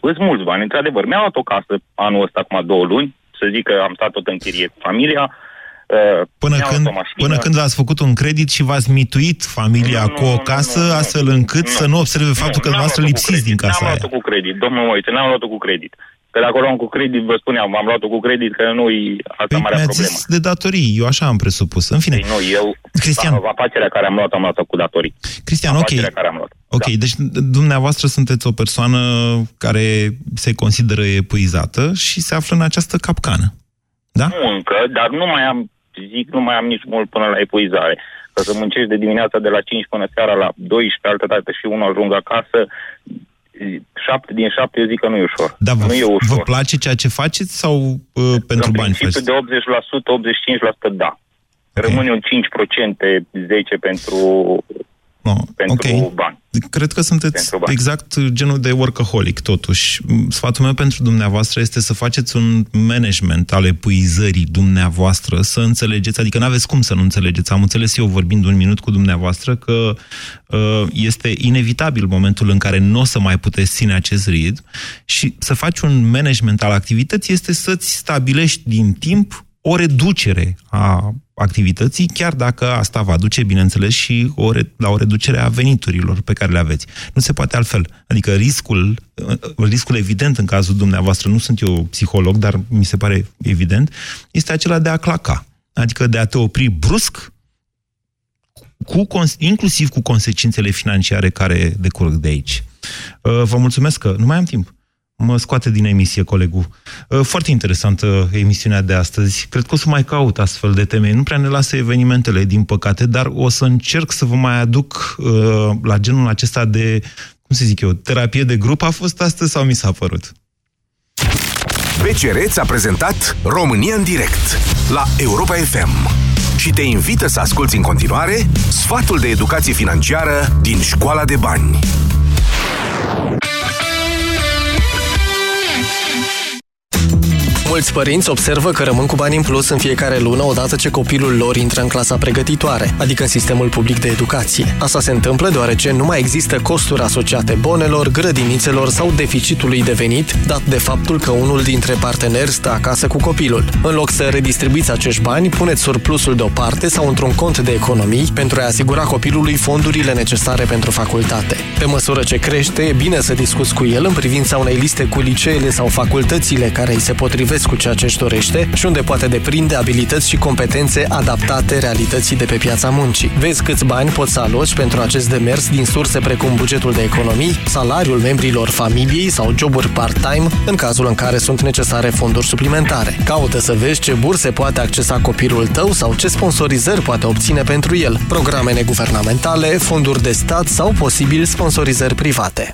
sunt mulți bani. Într-adevăr, mi-am luat o casă anul ăsta, acum două luni, să zic că am stat tot în chirie cu familia. uh, Până mi-am când, luat o mașină. până când v-ați făcut un credit și v-ați mituit familia cu o casă, astfel încât să nu observe faptul că n-am dumneavoastră luat-o cu lipsiți din casa N-am aia. luat-o cu credit, domnul Moise, n-am luat-o cu credit. Că dacă o luam cu credit, vă spuneam, am luat-o cu credit, că nu-i asta Păi marea mi-ați problemă. zis de datorii, eu așa am presupus. În fine, Păi nu, eu, Cristian. afacerea care am luat, am luat-o cu datorii. Cristian, ok. Afacerea care am luat. Ok, deci dumneavoastră sunteți o persoană care se consideră epuizată și se află în această capcană. Da? Nu încă, dar nu mai am, zic, nu mai am nici mult până la epuizare. Că să muncești de dimineața de la 5 până seara la 12, altă dată și unul ajung acasă, șapte din șapte eu zic că nu e ușor. Dar vă, nu e ușor. vă place ceea ce faceți sau uh, pentru în bani principiu faceți? de 80%, 85% da. Rămâne un 5%, 10% pentru, No, pentru ok. bani. Cred că sunteți Pentru bani. exact genul de workaholic, totuși. Sfatul meu pentru dumneavoastră este să faceți un management al epuizării dumneavoastră, să înțelegeți, adică nu aveți cum să nu înțelegeți. Am înțeles eu vorbind un minut cu dumneavoastră că uh, este inevitabil momentul în care nu o să mai puteți ține acest ritm și să faci un management al activității este să-ți stabilești din timp o reducere a activității, chiar dacă asta va duce, bineînțeles, și o re- la o reducere a veniturilor pe care le aveți. Nu se poate altfel. Adică riscul, uh, riscul evident în cazul dumneavoastră, nu sunt eu psiholog, dar mi se pare evident, este acela de a claca. Adică de a te opri brusc, cu, cons- inclusiv cu consecințele financiare care decurg de aici. Uh, Vă mulțumesc că nu mai am timp. Mă scoate din emisie colegul. Uh, Foarte interesantă emisiunea de astăzi. Cred că o să mai caut astfel de teme. Nu prea ne lasă evenimentele, din păcate, dar o să încerc să vă mai aduc uh, la genul acesta de, cum să zic eu, terapie de grup. A fost astăzi sau mi s-a părut? BCR ți-a prezentat România în direct la Europa FM și te invită să asculti în continuare sfatul de educație financiară din Școala de Bani. Mulți părinți observă că rămân cu bani în plus în fiecare lună odată ce copilul lor intră în clasa pregătitoare, adică în sistemul public de educație. Asta se întâmplă deoarece nu mai există costuri asociate bonelor, grădinițelor sau deficitului de venit, dat de faptul că unul dintre parteneri stă acasă cu copilul. În loc să redistribuiți acești bani, puneți surplusul deoparte sau într-un cont de economii pentru a asigura copilului fondurile necesare pentru facultate. Pe măsură ce crește, e bine să discuți cu el în privința unei liste cu liceele sau facultățile care îi se potrivesc cu ceea ce își dorește și unde poate deprinde abilități și competențe adaptate realității de pe piața muncii. Vezi câți bani poți să aloci pentru acest demers din surse precum bugetul de economii, salariul membrilor familiei sau joburi part-time, în cazul în care sunt necesare fonduri suplimentare. Caută să vezi ce burse poate accesa copilul tău sau ce sponsorizări poate obține pentru el, programe neguvernamentale, fonduri de stat sau posibil sponsorizări private.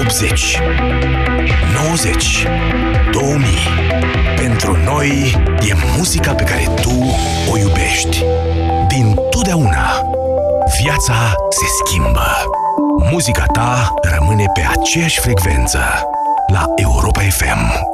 80, 90, 2000. Pentru noi e muzica pe care tu o iubești. Din totdeauna. Viața se schimbă. Muzica ta rămâne pe aceeași frecvență la Europa FM.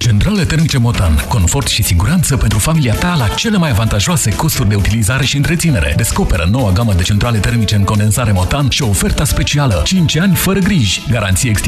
Centrale termice Motan. Confort și siguranță pentru familia ta la cele mai avantajoase costuri de utilizare și întreținere. Descoperă noua gamă de centrale termice în condensare Motan și oferta specială 5 ani fără griji. Garanție extinsă